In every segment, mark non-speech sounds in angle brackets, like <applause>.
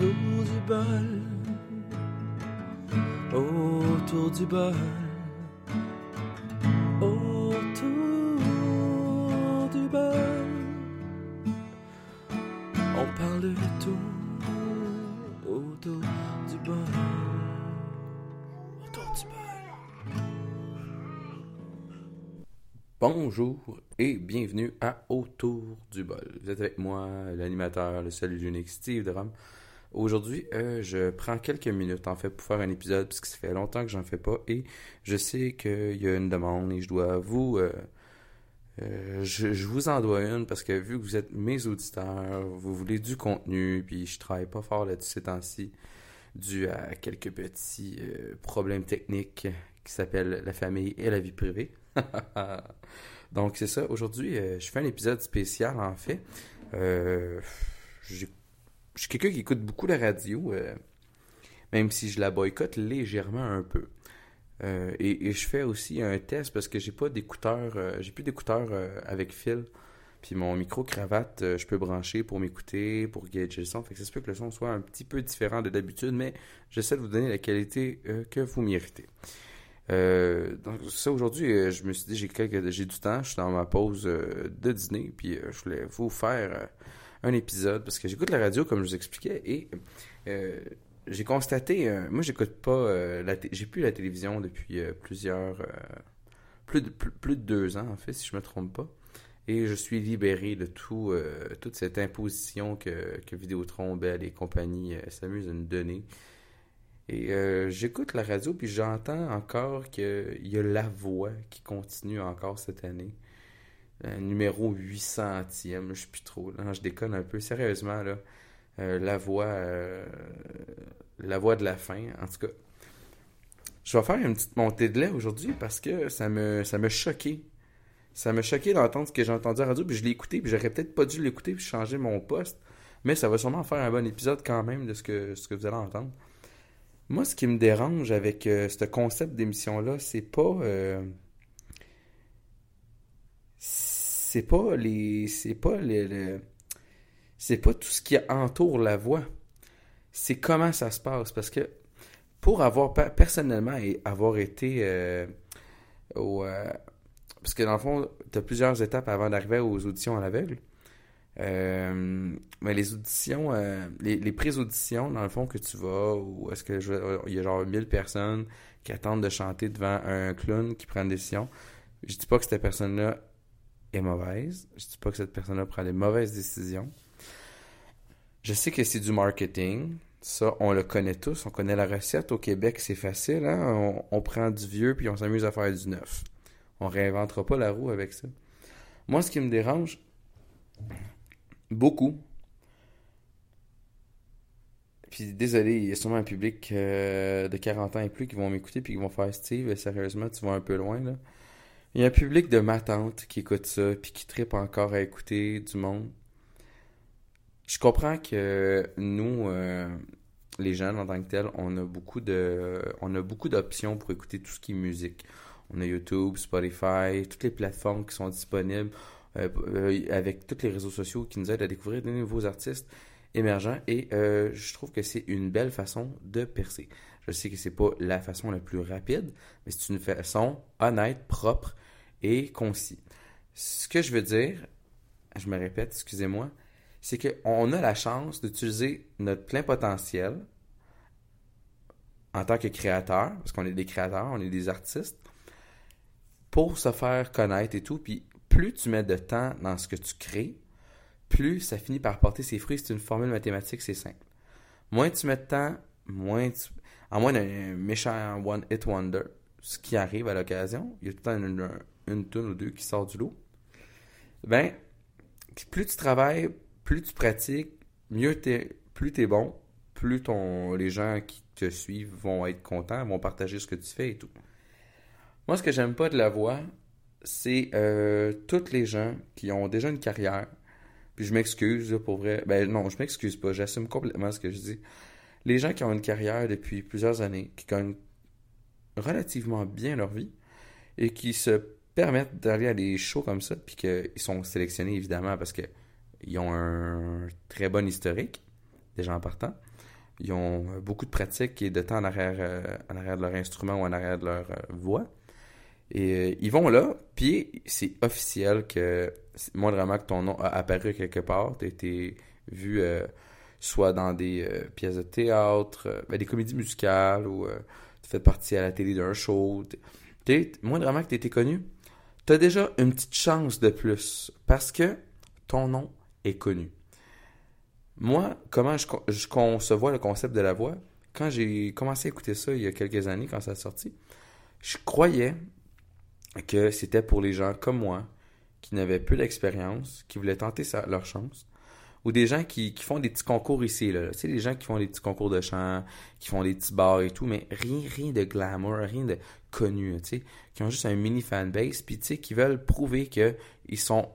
autour du bol, autour du bol, autour du bol. On parle de tout autour du bol, autour du bol. Bonjour et bienvenue à Autour du bol. Vous êtes avec moi, l'animateur, le seul unique Steve Drum. Aujourd'hui, euh, je prends quelques minutes en fait pour faire un épisode parce que ça fait longtemps que j'en fais pas et je sais qu'il y a une demande et je dois vous euh, euh, je, vous en dois une parce que vu que vous êtes mes auditeurs, vous voulez du contenu, puis je travaille pas fort là-dessus ces temps-ci, dû à quelques petits problèmes techniques qui s'appellent la famille et la vie privée. <laughs> Donc c'est ça, aujourd'hui je fais un épisode spécial en fait. J'ai- je suis quelqu'un qui écoute beaucoup la radio, euh, même si je la boycotte légèrement un peu. Euh, et, je fais aussi un test parce que j'ai pas d'écouteurs, euh, j'ai plus d'écouteurs avec fil. Puis mon micro cravate, je peux brancher pour m'écouter, pour gager le son. Fait que ça se peut que le son soit un petit peu différent de d'habitude, mais j'essaie de vous donner la qualité que vous méritez. Donc ça aujourd'hui, je me suis dit j'ai du temps, je suis dans ma pause de dîner, puis je voulais vous faire un épisode parce que j'écoute la radio comme je vous expliquais et euh, j'ai constaté, euh, moi j'écoute pas, euh, j'ai plus la télévision depuis euh, plusieurs, plus, de, plus, de deux ans en fait si je me trompe pas, et je suis libéré de tout, toute cette imposition que, que Vidéotron, Bell et compagnie s'amusent à nous donner. Et j'écoute la radio puis j'entends encore qu'il y a La Voix qui continue encore cette année. Euh, numéro 800e, je sais plus trop, là, je déconne un peu, sérieusement là. Euh, la voix euh, la voix de la fin en tout cas. Je vais faire une petite montée de lait aujourd'hui parce que ça me ça m'a choqué ça m'a choqué d'entendre ce que j'ai entendu à radio puis je l'ai écouté puis j'aurais peut-être pas dû l'écouter puis changer mon poste mais ça va sûrement faire un bon épisode quand même de ce que ce que vous allez entendre. Moi ce qui me dérange avec ce concept d'émission là c'est pas euh, c'est pas les c'est pas le- c'est pas tout ce qui entoure la voix. C'est comment ça se passe. Parce que pour avoir pe- personnellement et avoir été euh, au. euh, parce que dans le fond, tu as plusieurs étapes avant d'arriver aux auditions à l'aveugle. Euh, mais les auditions, les, les pré-auditions, dans le fond, que tu vas, ou est-ce que je- il y a genre 1000 personnes qui attendent de chanter devant un clown qui prend une décision. Je dis pas que cette personne-là est mauvaise. Je dis pas que cette personne-là prend des mauvaises décisions. Je sais que c'est du marketing. Ça, on le connaît tous. On connaît la recette. Au Québec, c'est facile. Hein? On, on prend du vieux puis on s'amuse à faire du neuf. On réinventera pas la roue avec ça. Moi, ce qui me dérange beaucoup, puis désolé, il y a sûrement un public euh, de 40 ans et plus qui vont m'écouter puis qui vont faire Steve, sérieusement, tu vas un peu loin là. Il y a un public de ma tante qui écoute ça puis qui tripe encore à écouter du monde. Je comprends que nous, euh, les jeunes en tant que tels, on a beaucoup de, on a beaucoup d'options pour écouter tout ce qui est musique. On a YouTube, Spotify, toutes les plateformes qui sont disponibles euh, euh, avec tous les réseaux sociaux qui nous aident à découvrir de nouveaux artistes émergents et je trouve que c'est une belle façon de percer. Je sais que c'est pas la façon la plus rapide, mais c'est une façon honnête, propre et concis. Ce que je veux dire, je me répète, excusez-moi, c'est qu'on a la chance d'utiliser notre plein potentiel en tant que créateur, parce qu'on est des créateurs, on est des artistes, pour se faire connaître et tout. Puis plus tu mets de temps dans ce que tu crées, plus ça finit par porter ses fruits. C'est une formule mathématique, c'est simple. Moins tu mets de temps, moins tu... À moins d'un méchant One Hit Wonder, ce qui arrive à l'occasion, il y a tout le temps une, une tune ou deux qui sort du lot. Ben, plus tu travailles, plus tu pratiques, mieux t'es, plus t'es bon, plus les gens qui te suivent vont être contents, vont partager ce que tu fais et tout. Moi, ce que j'aime pas de la voix, c'est euh, toutes les gens qui ont déjà une carrière. Puis je m'excuse pour vrai. Ben non, je m'excuse pas. J'assume complètement ce que je dis. Les gens qui ont une carrière depuis plusieurs années, qui gagnent relativement bien leur vie et qui se permettent d'aller à des shows comme ça, puis qu'ils sont sélectionnés évidemment parce qu'ils ont un très bon historique, déjà en partant. ils ont beaucoup de pratique et de temps en arrière, en arrière de leur instrument ou en arrière de leur voix. Et ils vont là, puis c'est officiel que moindrement que ton nom a apparu quelque part, tu été vu soit dans des pièces de théâtre, ben, des comédies musicales ou tu fais partie à la télé d'un show. moindrement que tu été connu, tu as déjà une petite chance de plus parce que ton nom est connu. Moi, comment je, je concevois le concept de la voix, quand j'ai commencé à écouter ça il y a quelques années, quand ça a sorti, je croyais que c'était pour les gens comme moi, qui n'avaient peu d'expérience, qui voulaient tenter leur chance, ou des gens qui, font des petits concours ici, là. Tu sais, des gens qui font des petits concours de chant, qui font des petits bars et tout, mais rien, rien de glamour, rien de connu, tu sais, qui ont juste un mini fanbase, puis tu sais, qui veulent prouver qu'ils sont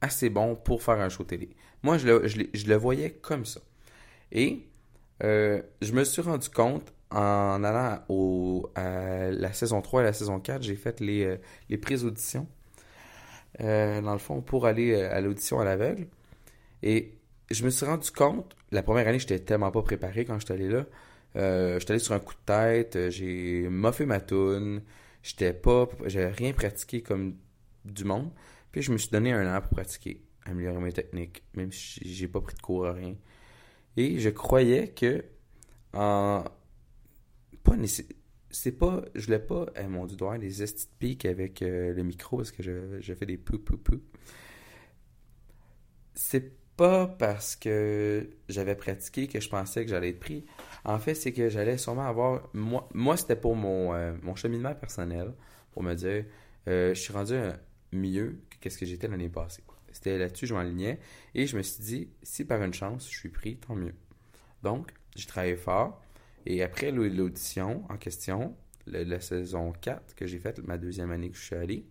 assez bons pour faire un show télé. Moi, je le, je, le voyais comme ça. Et euh, je me suis rendu compte en allant au, à la saison 3 et la saison 4, j'ai fait les, euh, les prises auditions. Euh, dans le fond, pour aller à l'audition à l'aveugle. Et je me suis rendu compte, la première année, j'étais tellement pas préparé quand j'étais allé là. Euh, j'étais allé sur un coup de tête, euh, j'ai moffé ma toune, j'étais pas, j'avais rien pratiqué comme du monde. Puis je me suis donné un an pour pratiquer, améliorer mes techniques, même si j'ai pas pris de cours à rien. Et je croyais que en pas c'est pas je voulais pas eh, mon dieu doigt les estis piques avec euh, le micro parce que je, fais des peu peu peu c'est pas parce que j'avais pratiqué que je pensais que j'allais être pris. En fait, c'est que j'allais sûrement avoir. Moi, moi c'était pour mon, euh, mon cheminement personnel, pour me dire euh, je suis rendu mieux que ce que j'étais l'année passée. C'était là-dessus, je m'alignais. Et je me suis dit si par une chance je suis pris, tant mieux. Donc, j'ai travaillé fort. Et après l'audition en question, la, saison 4 que j'ai faite, ma deuxième année que je suis allé,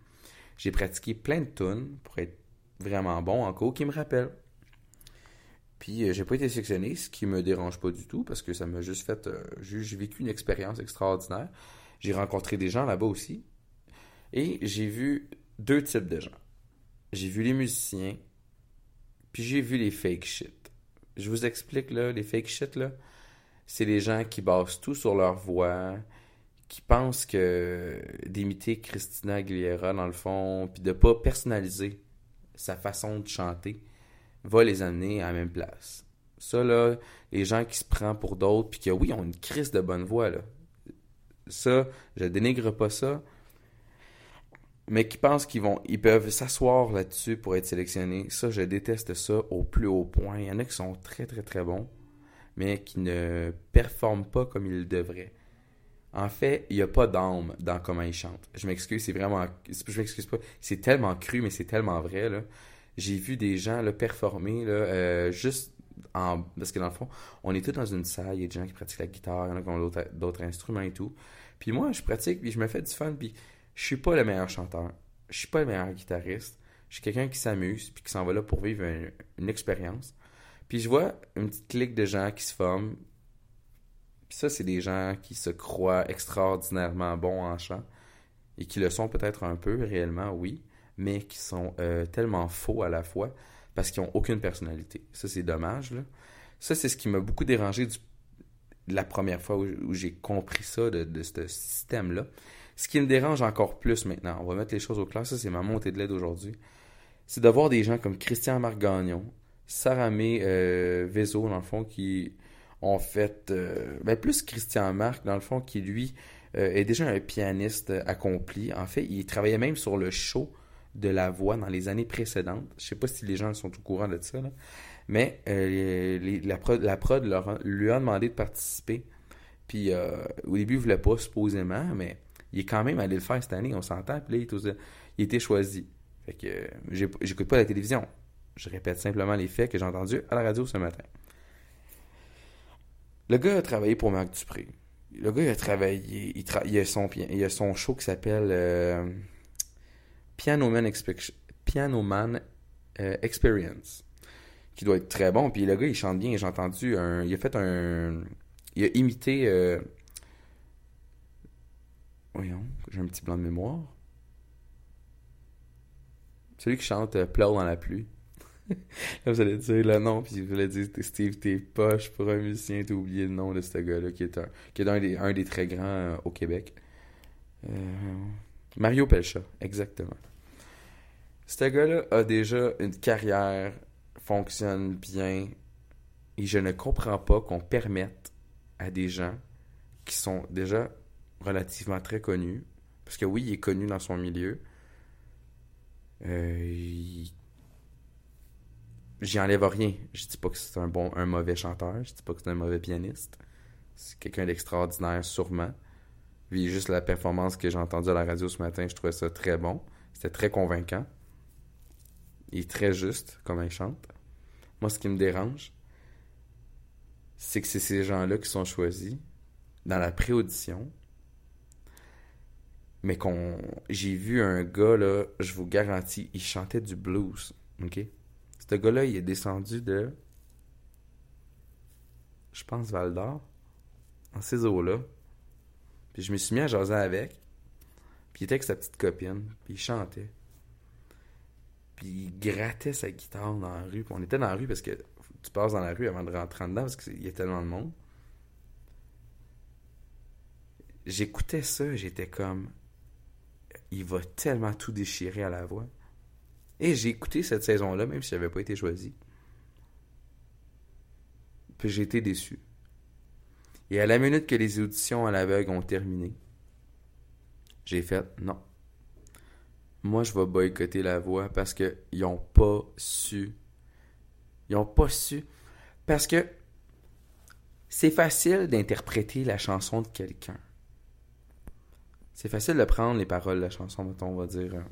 j'ai pratiqué plein de tunes pour être vraiment bon en cours qui me rappellent. Puis euh, j'ai pas été sélectionné, ce qui me dérange pas du tout parce que ça m'a juste fait. Euh, j'ai vécu une expérience extraordinaire. J'ai rencontré des gens là-bas aussi. Et j'ai vu deux types de gens. J'ai vu les musiciens, puis j'ai vu les fake shit. Je vous explique là, les fake shit là, c'est les gens qui basent tout sur leur voix, qui pensent que d'imiter Christina Aguilera dans le fond, puis de pas personnaliser sa façon de chanter va les amener à la même place. Ça, là, les gens qui se prennent pour d'autres, puis qui, oui, ont une crise de bonne voix, là. Ça, je dénigre pas ça, mais qui pensent qu'ils vont, ils peuvent s'asseoir là-dessus pour être sélectionnés. Ça, je déteste ça au plus haut point. Il y en a qui sont très, très, très bons, mais qui ne performent pas comme ils devraient. En fait, il n'y a pas d'âme dans comment ils chantent. Je m'excuse, c'est vraiment. Je m'excuse pas. C'est tellement cru, mais c'est tellement vrai, là j'ai vu des gens là, performer là, euh, juste en. Parce que dans le fond, on est tous dans une salle, il y a des gens qui pratiquent la guitare, il y en a qui ont d'autres instruments et tout. Puis moi, je pratique, puis je me fais du fun, puis je suis pas le meilleur chanteur. Je suis pas le meilleur guitariste. Je suis quelqu'un qui s'amuse, puis qui s'en va là pour vivre une, expérience. Puis je vois une petite clique de gens qui se forment. Puis ça, c'est des gens qui se croient extraordinairement bons en chant. Et qui le sont peut-être un peu, réellement, oui mais qui sont euh, tellement faux à la fois parce qu'ils n'ont aucune personnalité. Ça, c'est dommage. Là. Ça, c'est ce qui m'a beaucoup dérangé la première fois où, j'ai compris ça, de, ce système-là. Ce qui me dérange encore plus maintenant, on va mettre les choses au clair, ça c'est ma montée de l'aide aujourd'hui, c'est de voir des gens comme Christian Marc Gagnon, Saramé euh, Vezo, dans le fond, qui ont fait... Euh, ben plus Christian Marc, dans le fond, qui lui est déjà un pianiste accompli. En fait, il travaillait même sur le show de la voix dans les années précédentes. Je sais pas si les gens sont au courant de ça, mais euh, la prod, lui a demandé de participer. Puis euh, au début, il voulait pas, supposément, mais il est quand même allé le faire cette année, on s'entend. Puis là, il, été choisi. Fait que euh, j'écoute pas la télévision. Je répète simplement les faits que j'ai entendus à la radio ce matin. Le gars a travaillé pour Marc Dupré. Le gars a travaillé. Il, il a son show qui s'appelle Piano Man, euh, Experience, qui doit être très bon. Puis le gars, il chante bien. J'ai entendu un. Il a fait un. Il a imité. Euh, voyons, j'ai un petit blanc de mémoire. Celui qui chante euh, Pleure dans la pluie. <laughs> Là, vous allez dire le nom, puis vous allez dire Steve, t'es poche pour un musicien, t'as oublié le nom de ce gars-là, qui est un, qui est un, des, un des très grands euh, au Québec. Mario Pelcha, exactement. Ce gars-là a déjà une carrière, fonctionne bien, et je ne comprends pas qu'on permette à des gens qui sont déjà relativement très connus, parce que oui, il est connu dans son milieu, euh, J'y enlève rien. Je dis pas que c'est un bon, un mauvais chanteur. Je dis pas que c'est un mauvais pianiste. C'est quelqu'un d'extraordinaire, sûrement. Puis juste la performance que j'ai entendue à la radio ce matin, je trouvais ça très bon. C'était très convaincant. Il est très juste, comme il chante. Moi, ce qui me dérange, c'est que c'est ces gens-là qui sont choisis dans la pré-audition. Mais qu'on. J'ai vu un gars, là, je vous garantis, il chantait du blues. OK? Ce gars-là, il est descendu de. Je pense Val d'Or. En ces eaux-là. Puis je me suis mis à jaser avec. Puis il était avec sa petite copine. Puis il chantait. Puis il grattait sa guitare dans la rue. Puis on était dans la rue parce que tu passes dans la rue avant de rentrer dedans parce qu'il y a tellement de monde. J'écoutais ça, j'étais comme. Il va tellement tout déchirer à la voix. Et j'ai écouté cette saison-là, même si j'avais pas été choisi. Puis j'ai été déçu. Et à la minute que les auditions à l'aveugle ont terminé, j'ai fait non. Moi, je vais boycotter la voix parce qu'ils n'ont pas su. Ils n'ont pas su. Parce que c'est facile d'interpréter la chanson de quelqu'un. C'est facile de prendre les paroles de la chanson, mettons, on va dire. Euh,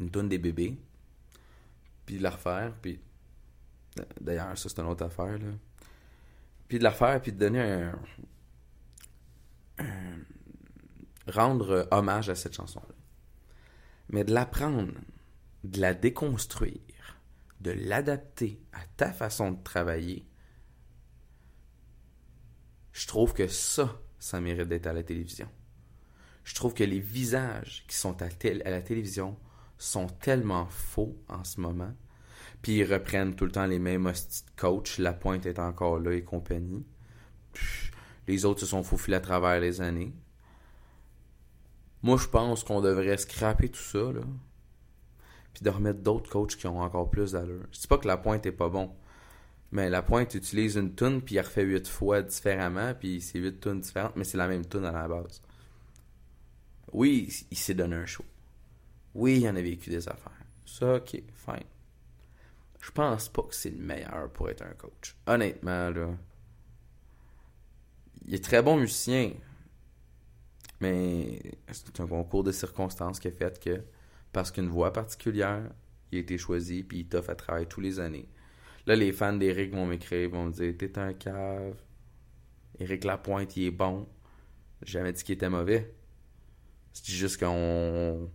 une tonne des bébés, puis de la refaire, puis d'ailleurs, ça c'est une autre affaire, là. Puis de la refaire, puis de donner un, rendre hommage à cette chanson-là. Mais de la prendre, de la déconstruire, de l'adapter à ta façon de travailler, je trouve que ça, ça mérite d'être à la télévision. Je trouve que les visages qui sont à, à la télévision sont tellement faux en ce moment. Puis ils reprennent tout le temps les mêmes hosties de coach. La pointe est encore là et compagnie. les autres se sont faufilés à travers les années. Moi, je pense qu'on devrait scraper tout ça, là. Puis de remettre d'autres coachs qui ont encore plus d'allure. Je dis pas que la pointe est pas bon. Mais la pointe utilise une tune puis il refait huit fois différemment, puis c'est huit tunes différentes, mais c'est la même tune à la base. Oui, il s'est donné un show. Oui, il en a vécu des affaires. Ça, ok, fine. Je pense pas que c'est le meilleur pour être un coach. Honnêtement, là. Il est très bon musicien. Mais c'est un concours de circonstances qui a fait que, parce qu'une voix particulière, il a été choisi, puis il t'offre à travailler tous les années. Là, les fans d'Éric vont m'écrire, vont me dire T'es un cave. Éric Lapointe, il est bon. J'ai jamais dit qu'il était mauvais. C'est juste qu'on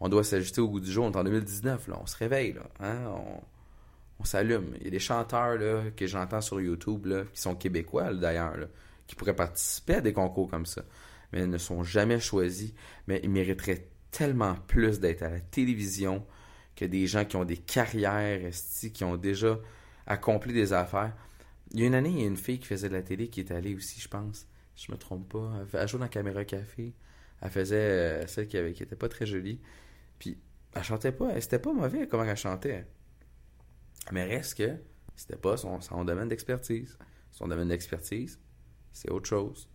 on doit s'ajuster au goût du jour. On est en 2019, là. On se réveille, là. Hein? On, s'allume. Il y a des chanteurs, là, que j'entends sur YouTube, là, qui sont québécois, d'ailleurs, qui pourraient participer à des concours comme ça. Mais ne sont jamais choisis. Mais ils mériteraient tellement plus d'être à la télévision que des gens qui ont des carrières, qui ont déjà accompli des affaires. Il y a une année, il y a une fille qui faisait de la télé qui est allée aussi, je pense. Je me trompe pas. Elle joue dans Caméra Café. Elle faisait euh, celle qui, avait, qui était pas très jolie. Puis elle chantait pas, c'était pas mauvais comment elle chantait. Mais reste que c'était pas son, domaine d'expertise. Son domaine d'expertise, c'est autre chose.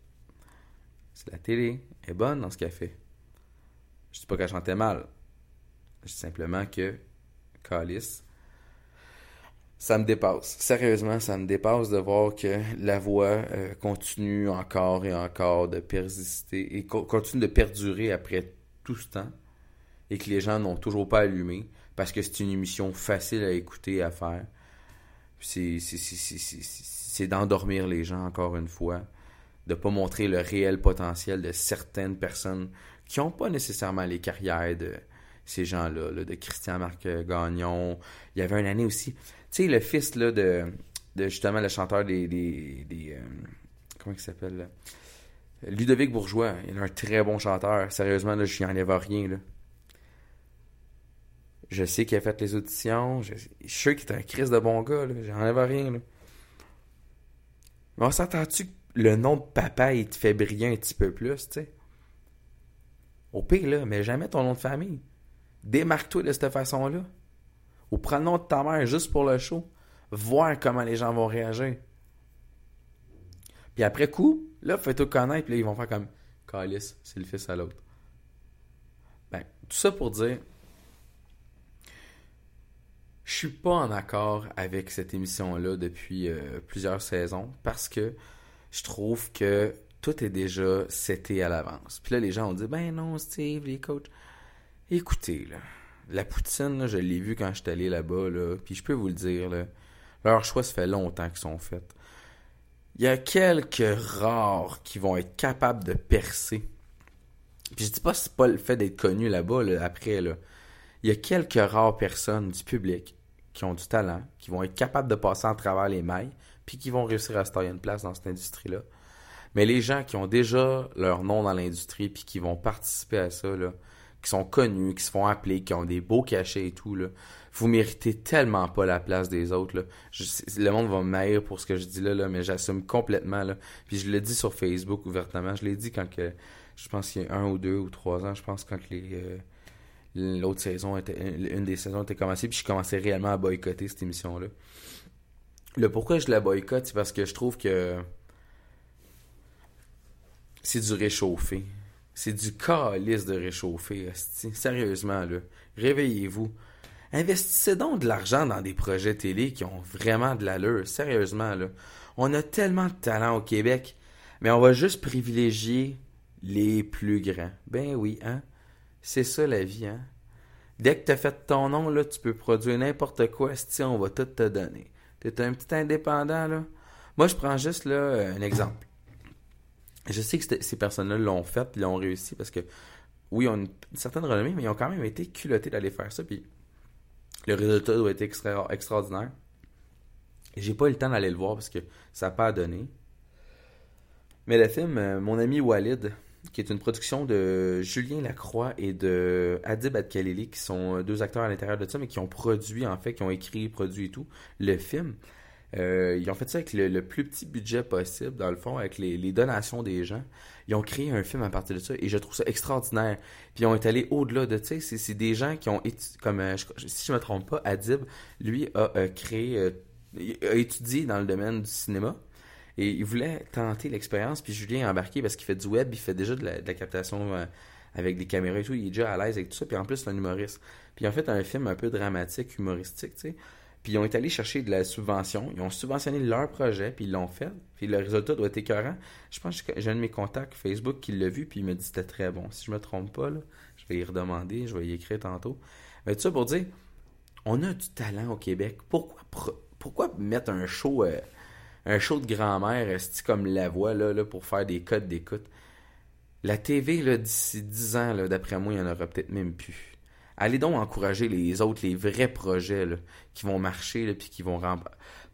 La télé. Est bonne dans ce qu'elle fait. Je dis pas qu'elle chantait mal. Je dis simplement que Calice, ça me dépasse. Sérieusement, ça me dépasse de voir que la voix euh, continue encore et encore de persister et continue de perdurer après tout ce temps et que les gens n'ont toujours pas allumé parce que c'est une émission facile à écouter et à faire. C'est d'endormir les gens, encore une fois, de pas montrer le réel potentiel de certaines personnes qui n'ont pas nécessairement les carrières de ces gens-là, de Christian-Marc Gagnon. Il y avait une année aussi, tu sais, le fils là, de, justement le chanteur des... des, euh, comment il s'appelle Ludovic Bourgeois, il est un très bon chanteur. Sérieusement, là, je n'y enlève rien. Là Je sais qu'il a fait les auditions. Je, je suis sûr qu'il est un crise de bon gars. Là. J'enlève rien. Là. Mais on s'entend-tu que le nom de papa, il te fait briller un petit peu plus, tu sais? Au pire, là, mais jamais ton nom de famille. Démarque-toi de cette façon-là. Ou prends le nom de ta mère juste pour le show. Voir comment les gens vont réagir. Puis après coup, là, fais-toi connaître, puis là, ils vont faire comme Calice, c'est le fils à l'autre. Ben, tout ça pour dire, je suis pas en accord avec cette émission-là depuis euh, plusieurs saisons parce que je trouve que tout est déjà seté à l'avance. Puis là, les gens ont dit, ben non, Steve, les coachs. Écoutez, là, la poutine, je l'ai vu quand je suis allé là-bas, là, puis je peux vous le dire, là, choix, ça fait longtemps qu'ils sont faits. Il y a quelques rares qui vont être capables de percer. Puis je dis pas c'est pas le fait d'être connu là-bas, là, après. Il y a quelques rares personnes du public qui ont du talent, qui vont être capables de passer en travers les mailles, puis qui vont réussir à se tailler une place dans cette industrie-là. Mais les gens qui ont déjà leur nom dans l'industrie, puis qui vont participer à ça, là, qui sont connus, qui se font appeler, qui ont des beaux cachets et tout, là, vous méritez tellement pas la place des autres. Là. le monde va me maïr pour ce que je dis là, là mais j'assume complètement. Là. Puis je le dis sur Facebook ouvertement. Je l'ai dit quand que je pense qu'il y a un ou deux ou trois ans, je pense quand les euh, l'autre saison était une des saisons était commencée, puis je commençais réellement à boycotter cette émission-là. Le pourquoi je la boycotte, c'est parce que je trouve que c'est du réchauffé. C'est du calice de réchauffer, Sérieusement, là. Réveillez-vous. Investissez donc de l'argent dans des projets télé qui ont vraiment de l'allure. Sérieusement, là. On a tellement de talent au Québec, mais on va juste privilégier les plus grands. Ben oui, hein? C'est ça la vie, hein? Dès que tu as fait ton nom, là, tu peux produire n'importe quoi, si on va tout te donner. T'es un petit indépendant, là. Moi, je prends juste là un exemple je sais que ces personnes-là l'ont fait, ils l'ont réussi parce que, oui, ils ont une, certaine renommée, mais ils ont quand même été culottés d'aller faire ça, puis le résultat doit être extra, extraordinaire. J'ai pas eu le temps d'aller le voir parce que ça n'a pas donné. Mais le film, euh, mon ami Walid, qui est une production de Julien Lacroix et de Adib Adkalili, qui sont euh, deux acteurs à l'intérieur de ça, mais qui ont produit, en fait, qui ont écrit, produit et tout, le film. Euh, ils ont fait ça avec le, plus petit budget possible, dans le fond, avec les, donations des gens. Ils ont créé un film à partir de ça et je trouve ça extraordinaire. Puis ils ont été allés au-delà de, tu sais, c'est des gens qui ont, comme, euh, si je me trompe pas, Adib, lui, a créé, a étudié dans le domaine du cinéma. Et il voulait tenter l'expérience, puis Julien a embarqué parce qu'il fait du web, il fait déjà de la, captation avec des caméras et tout, il est déjà à l'aise avec tout ça, puis en plus c'est un humoriste. Puis en fait un film un peu dramatique, humoristique, tu sais. Puis ils ont été allés chercher de la subvention. Ils ont subventionné leur projet, puis ils l'ont fait. Puis le résultat doit être écœurant. Je pense que j'ai un de mes contacts Facebook qui l'a vu, puis il m'a dit c'était très bon. Si je me trompe pas, je vais y redemander, je vais y écrire tantôt. Mais tout ça pour dire, on a du talent au Québec. Pourquoi, pourquoi mettre un show, euh, un show de grand-mère, comme La Voix, pour faire des codes d'écoute? La TV, d'ici 10 ans, d'après moi, il n'y en aura peut-être même plus allez donc encourager les autres, les vrais projets qui vont marcher, et qui vont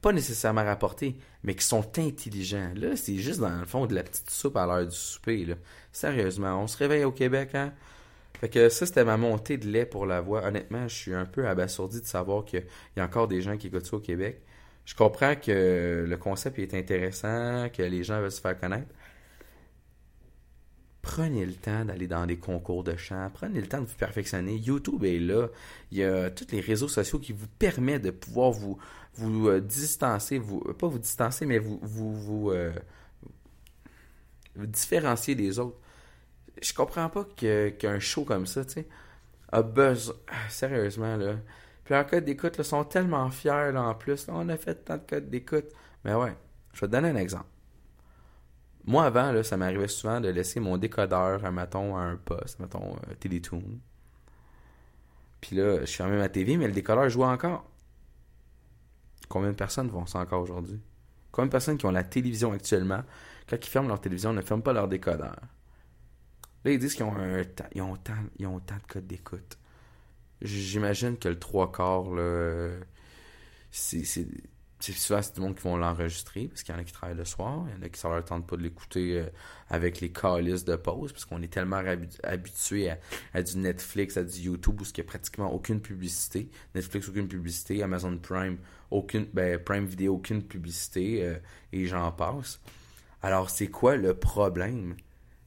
pas nécessairement rapporter, mais qui sont intelligents. Là, c'est juste dans le fond de la petite soupe à l'heure du souper. Sérieusement, on se réveille au Québec, hein? Fait que ça, c'était ma montée de lait pour la voix. Honnêtement, je suis un peu abasourdi de savoir qu'il y a encore des gens qui écoutent ça au Québec. Je comprends que le concept est intéressant, que les gens veulent se faire connaître prenez le temps d'aller dans des concours de chant, prenez le temps de vous perfectionner. YouTube est là. Il y a tous les réseaux sociaux qui vous permettent de pouvoir vous, vous euh, distancer, vous, euh, pas vous distancer, mais vous, vous, vous, euh, différencier des autres. Je comprends pas qu'un show comme ça, tu sais, a besoin. Ah, sérieusement, là. Puis leurs codes d'écoute, sont tellement fiers, là, en plus. on a fait tant de codes d'écoute. Mais ouais, je vais te donner un exemple. Moi, avant, là, ça m'arrivait souvent de laisser mon décodeur, un maton, à un poste, mettons, euh, Télétoon. Puis là, je fermais ma TV, mais le décodeur jouait encore. Combien de personnes font ça encore aujourd'hui? Combien de personnes qui ont la télévision actuellement, quand ils ferment leur télévision, ne ferment pas leur décodeur? Là, ils disent qu'ils ont, un ils ont, tant, ils ont tant de codes d'écoute. J'imagine que le trois quarts, là, c'est c'est souvent c'est du monde qui vont l'enregistrer parce qu'il y en a qui travaillent le soir, il y en a qui ça leur tente pas de l'écouter euh, avec les calices de pause parce qu'on est tellement habitué à, du Netflix, à du YouTube où il n'y a pratiquement aucune publicité. Netflix aucune publicité, Amazon Prime aucune ben, Prime Video aucune publicité euh, et j'en passe. Alors c'est quoi le problème?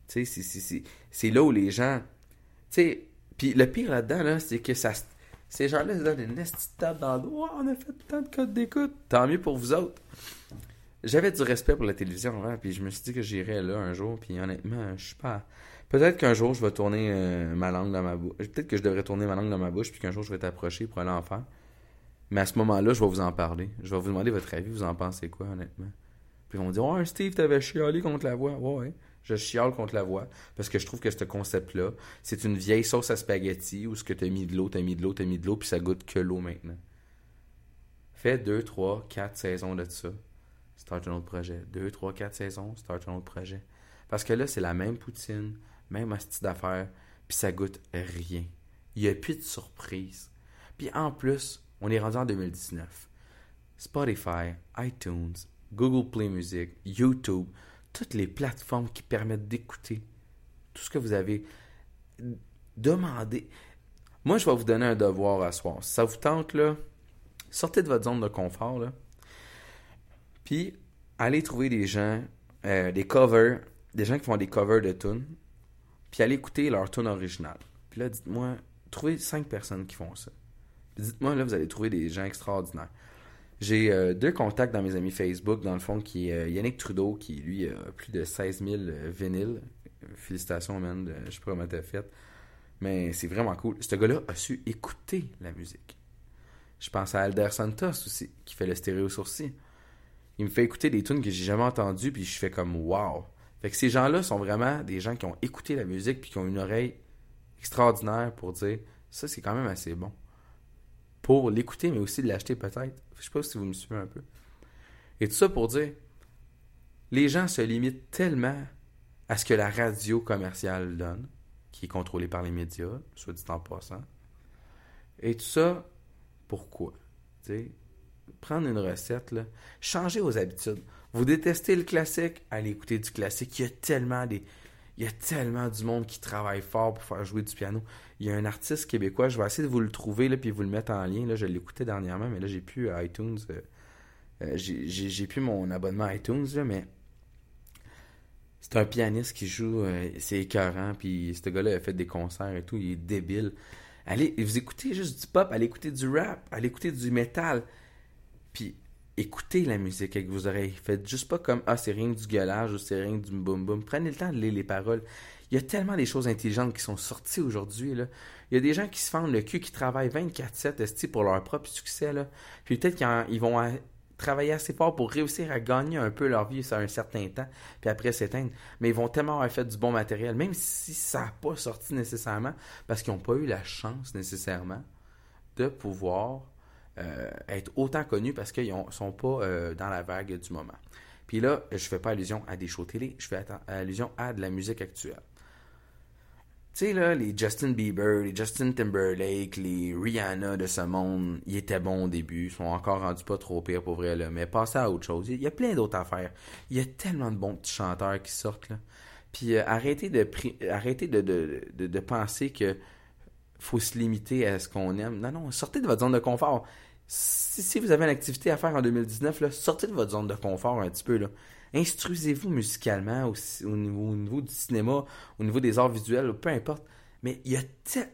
Tu sais c'est là où les gens tu sais puis le pire là-dedans là, c'est que ça ces gens-là se donnent une petite dans le dos. on a fait tant de codes d'écoute. Tant mieux pour vous autres. J'avais du respect pour la télévision, hein, puis je me suis dit que j'irais là un jour, puis honnêtement, je suis pas. Peut-être qu'un jour, je vais tourner euh, ma langue dans ma bouche. Peut-être que je devrais tourner ma langue dans ma bouche, puis qu'un jour, je vais t'approcher pour aller en faire. Mais à ce moment-là, je vais vous en parler. Je vais vous demander votre avis, vous en pensez quoi, honnêtement? Puis ils vont me dire, ouais, Steve, t'avais chialé contre la voix. Ouais, je chiale contre la voix parce que je trouve que ce concept-là, c'est une vieille sauce à spaghetti où ce que t'as mis de l'eau, t'as mis de l'eau, t'as mis de l'eau, puis ça goûte que l'eau maintenant. Fais 2, 3, 4 saisons de ça. Start un autre projet. 2, 3, 4 saisons, start un autre projet. Parce que là, c'est la même poutine, même style d'affaires, puis ça goûte rien. Il n'y a plus de surprise. Puis en plus, on est rendu en 2019. Spotify, iTunes, Google Play Music, YouTube, toutes les plateformes qui permettent d'écouter tout ce que vous avez demandé. Moi, je vais vous donner un devoir à soir. Si ça vous tente, là, sortez de votre zone de confort. Puis, allez trouver des gens, euh, des covers, des gens qui font des covers de tunes, puis allez écouter leur tune originale. Puis là, dites-moi, trouvez cinq personnes qui font ça. Dites-moi, là, vous allez trouver des gens extraordinaires. J'ai euh, deux contacts dans mes amis Facebook, dans le fond, qui est euh, Yannick Trudeau, qui lui a plus de 16 000 euh, vinyles. Félicitations, man. je sais pas comment t'as fait. Mais c'est vraiment cool. Ce gars-là a su écouter la musique. Je pense à Alder Santos aussi, qui fait le stéréo sourcil. Il me fait écouter des tunes que j'ai jamais entendues, puis je fais comme wow. Fait que ces gens-là sont vraiment des gens qui ont écouté la musique, puis qui ont une oreille extraordinaire pour dire ça, c'est quand même assez bon pour l'écouter, mais aussi de l'acheter peut-être. Je sais pas si vous me suivez un peu. Et tout ça pour dire, les gens se limitent tellement à ce que la radio commerciale donne, qui est contrôlée par les médias, soit dit en passant. Et tout ça, pourquoi? sais, prendre une recette, là, changer vos habitudes. Vous détestez le classique, allez écouter du classique. Il y a tellement des, il y a tellement du monde qui travaille fort pour faire jouer du piano. Il y a un artiste québécois, je vais essayer de vous le trouver là, puis vous le mettre en lien. Là, je l'écoutais dernièrement, mais là, j'ai plus iTunes. Euh, euh, j'ai plus mon abonnement iTunes, mais c'est un pianiste qui joue, euh, c'est écœurant, puis ce gars-là a fait des concerts et tout, il est débile. Allez, vous écoutez juste du pop, allez écouter du rap, allez écouter du métal. Puis écoutez la musique avec vos oreilles. Faites juste pas comme Ah, c'est rien du gueulage ou c'est rien du boum boum. Prenez le temps de lire les paroles. Il y a tellement des choses intelligentes qui sont sorties aujourd'hui. Là. Il y a des gens qui se fendent le cul, qui travaillent 24-7 pour leur propre succès. Là. Puis peut-être qu'ils vont travailler assez fort pour réussir à gagner un peu leur vie ça un certain temps, puis après s'éteindre. Mais ils vont tellement avoir fait du bon matériel, même si ça n'a pas sorti nécessairement, parce qu'ils n'ont pas eu la chance nécessairement de pouvoir euh, être autant connus parce qu'ils ne sont pas euh, dans la vague du moment. Puis là, je fais pas allusion à des shows télé, je fais allusion à de la musique actuelle. Tu sais, là, les Justin Bieber, les Justin Timberlake, les Rihanna de ce monde, ils étaient bons au début, ils sont encore rendus pas trop pires pour vrai, là, mais passez à autre chose. Il y a plein d'autres affaires. Il y a tellement de bons petits chanteurs qui sortent, là. Puis euh, arrêtez, de, arrêtez de, de, de, de penser que faut se limiter à ce qu'on aime. Non, non, sortez de votre zone de confort si, vous avez une activité à faire en 2019, sortez de votre zone de confort un petit peu. Instruisez-vous musicalement au, niveau, du cinéma, au niveau des arts visuels, peu importe. Mais y a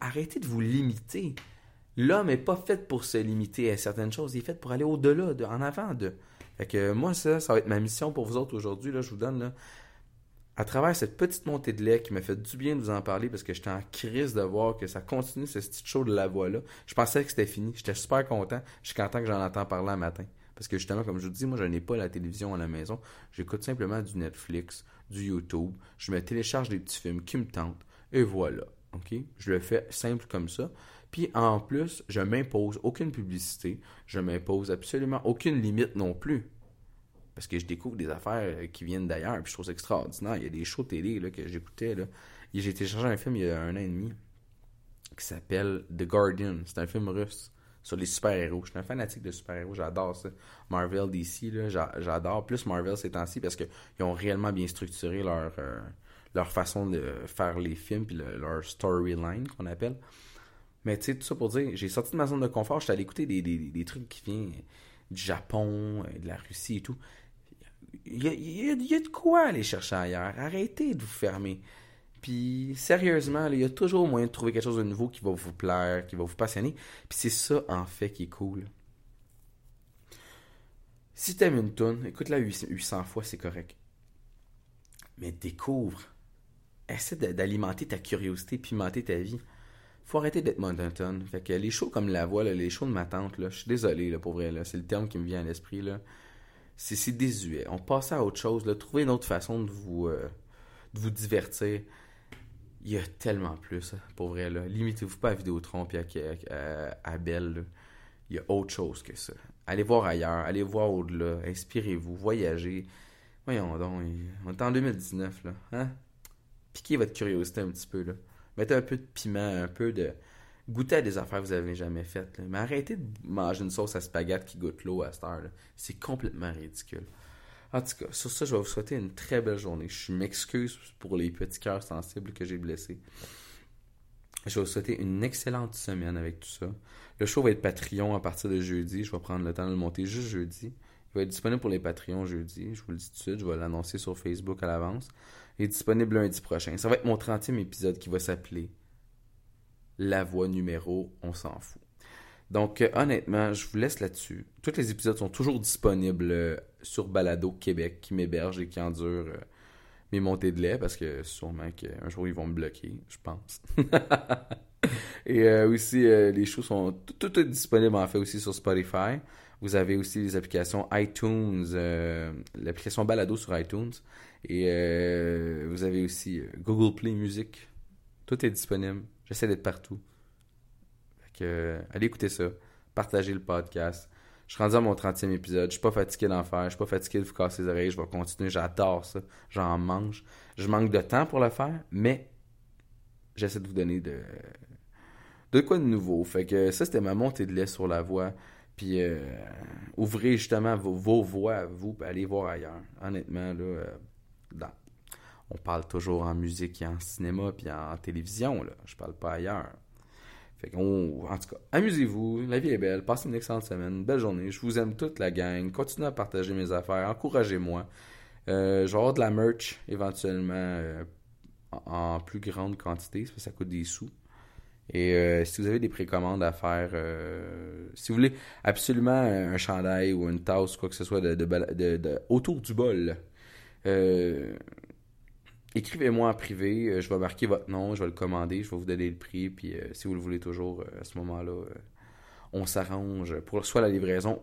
arrêtez de vous limiter. L'homme n'est pas fait pour se limiter à certaines choses, il est fait pour aller au-delà, en avant de. Que moi, ça, ça va être ma mission pour vous autres aujourd'hui. Je vous donne là, à travers cette petite montée de lait qui m'a fait du bien de vous en parler parce que j'étais en crise de voir que ça continue ce petit show de la voix là. Je pensais que c'était fini. J'étais super content. Je suis content que j'en entends parler un matin. Parce que justement, comme je vous dis, moi je n'ai pas la télévision à la maison. J'écoute simplement du Netflix, du YouTube. Je me télécharge des petits films qui me tentent. Et voilà. OK? Je le fais simple comme ça. Puis en plus, je m'impose aucune publicité. Je m'impose absolument aucune limite non plus parce que je découvre des affaires euh, qui viennent d'ailleurs, puis je trouve ça extraordinaire. Il y a des shows télé là, que j'écoutais. J'ai téléchargé un film il y a un an et demi qui s'appelle The Guardian. C'est un film russe sur les super-héros. Je suis un fanatique de super-héros, j'adore ça. Marvel, DC, j'adore plus Marvel ces temps-ci parce qu'ils ont réellement bien structuré leur, euh, leur façon de faire les films puis leur storyline qu'on appelle. Mais tu sais, tout ça pour dire, j'ai sorti de ma zone de confort, j'étais allé écouter des, des, trucs qui viennent du Japon, euh, de la Russie et tout. Il y a, de quoi aller chercher ailleurs. Arrêtez de vous fermer. Puis sérieusement, il y a toujours moyen de trouver quelque chose de nouveau qui va vous plaire, qui va vous passionner. Puis c'est ça en fait qui est cool. Si t'aimes une tune, écoute-la 800 fois, c'est correct. Mais découvre. Essaie d'alimenter ta curiosité, pimenter ta vie. Faut arrêter d'être monotone. Fait que les shows comme la voix, les shows de ma tante, là, je suis désolé là, pour vrai, là, c'est le terme qui me vient à l'esprit. Là. C'est, désuet. On passe à autre chose. Là. Trouvez une autre façon de vous, euh, de vous divertir il y a tellement plus, hein, pour vrai. Là. Limitez-vous pas à Vidéotron et à, Belle. Il y a autre chose que ça. Allez voir ailleurs, allez voir au-delà, inspirez-vous, voyagez. Voyons donc, on est en 2019, là. Hein? Piquez votre curiosité un petit peu, là. Mettez un peu de piment, un peu de... Goûtez à des affaires que vous n'avez jamais faites. Mais arrêtez de manger une sauce à spaghetti qui goûte l'eau à cette heure. C'est complètement ridicule. En tout cas, sur ça, je vais vous souhaiter une très belle journée. Je m'excuse pour les petits cœurs sensibles que j'ai blessés. Je vais vous souhaiter une excellente semaine avec tout ça. Le show va être Patreon à partir de jeudi. Je vais prendre le temps de le monter juste jeudi. Il va être disponible pour les Patreons jeudi. Je vous le dis tout de suite. Je vais l'annoncer sur Facebook à l'avance. Il est disponible lundi prochain. Ça va être mon 30e épisode qui va s'appeler La voix numéro On s'en fout. Donc, euh, honnêtement, je vous laisse là-dessus. Tous les épisodes sont toujours disponibles euh, sur Balado Québec, qui m'héberge et qui endure euh, mes montées de lait, parce que sûrement qu'un jour, ils vont me bloquer, je pense. <laughs> et aussi, les shows sont toutes disponibles, en fait, aussi sur Spotify. Vous avez aussi les applications iTunes, l'application Balado sur iTunes. Et vous avez aussi Google Play Music. Tout est disponible. J'essaie d'être partout allez écouter ça. Partagez le podcast. Je suis rendu à mon 30e épisode. Je suis pas fatigué d'en faire. Je suis pas fatigué de vous casser les oreilles. Je vais continuer. J'adore ça. J'en mange. Je manque de temps pour le faire, mais j'essaie de vous donner de, de quoi de nouveau. Fait que ça, c'était ma montée de lait sur la voix. Puis euh, ouvrez justement vos, vos voix, vous, allez voir ailleurs. Honnêtement, là, euh, on parle toujours en musique et en cinéma puis en télévision. Là. Je parle pas ailleurs. Fait en tout cas, amusez-vous, la vie est belle, passez une excellente semaine, une belle journée. Je vous aime toute la gang. Continuez à partager mes affaires, encouragez-moi. Euh, je vais avoir de la merch éventuellement euh, en plus grande quantité, parce que ça coûte des sous. Et euh, si vous avez des précommandes à faire, euh, si vous voulez absolument un chandail ou une tasse, quoi que ce soit de autour du bol, écrivez-moi en privé, euh, je vais marquer votre nom, je vais le commander, je vais vous donner le prix, puis euh, si vous le voulez toujours, euh, à ce moment-là, on s'arrange pour soit la livraison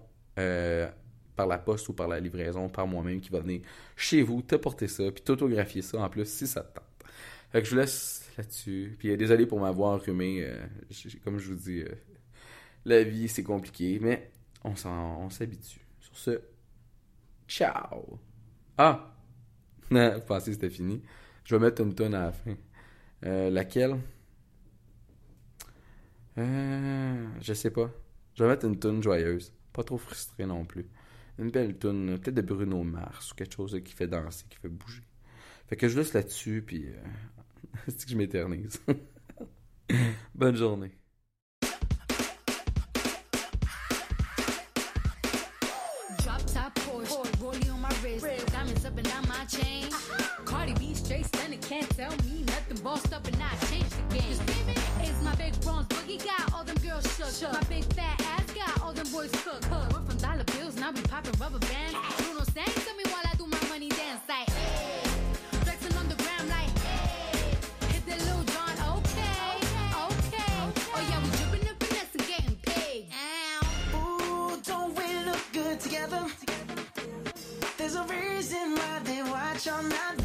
par la poste ou par la livraison par moi-même qui va venir chez vous, te porter ça, puis t'autographier ça en plus si ça te tente. Fait que je vous laisse là-dessus. Puis désolé pour m'avoir enrhumé, comme je vous dis, la vie c'est compliqué, mais on s'habitue. Sur ce, ciao! Ah! <laughs> Je vais mettre une tonne à la fin. Euh, laquelle? Euh, je sais pas. Je vais mettre une tonne joyeuse. Pas trop frustrée non plus. Une belle tonne, peut-être de Bruno Mars ou quelque chose qui fait danser, qui fait bouger. Fait que je laisse là-dessus, puis euh, <laughs> c'est que je m'éternise. <laughs> Bonne journée. Shook. My big fat ass got all them boys cooked. Cook. We're from dollar bills, now we popping rubber bands. Bruno sang to me while I do my money dance like. hey. Flexing on the gram like. Hey. hit the little John, okay, okay. Oh yeah, we dripping and finesse and getting paid. Ooh, don't we look good together? There's a reason why they watch all night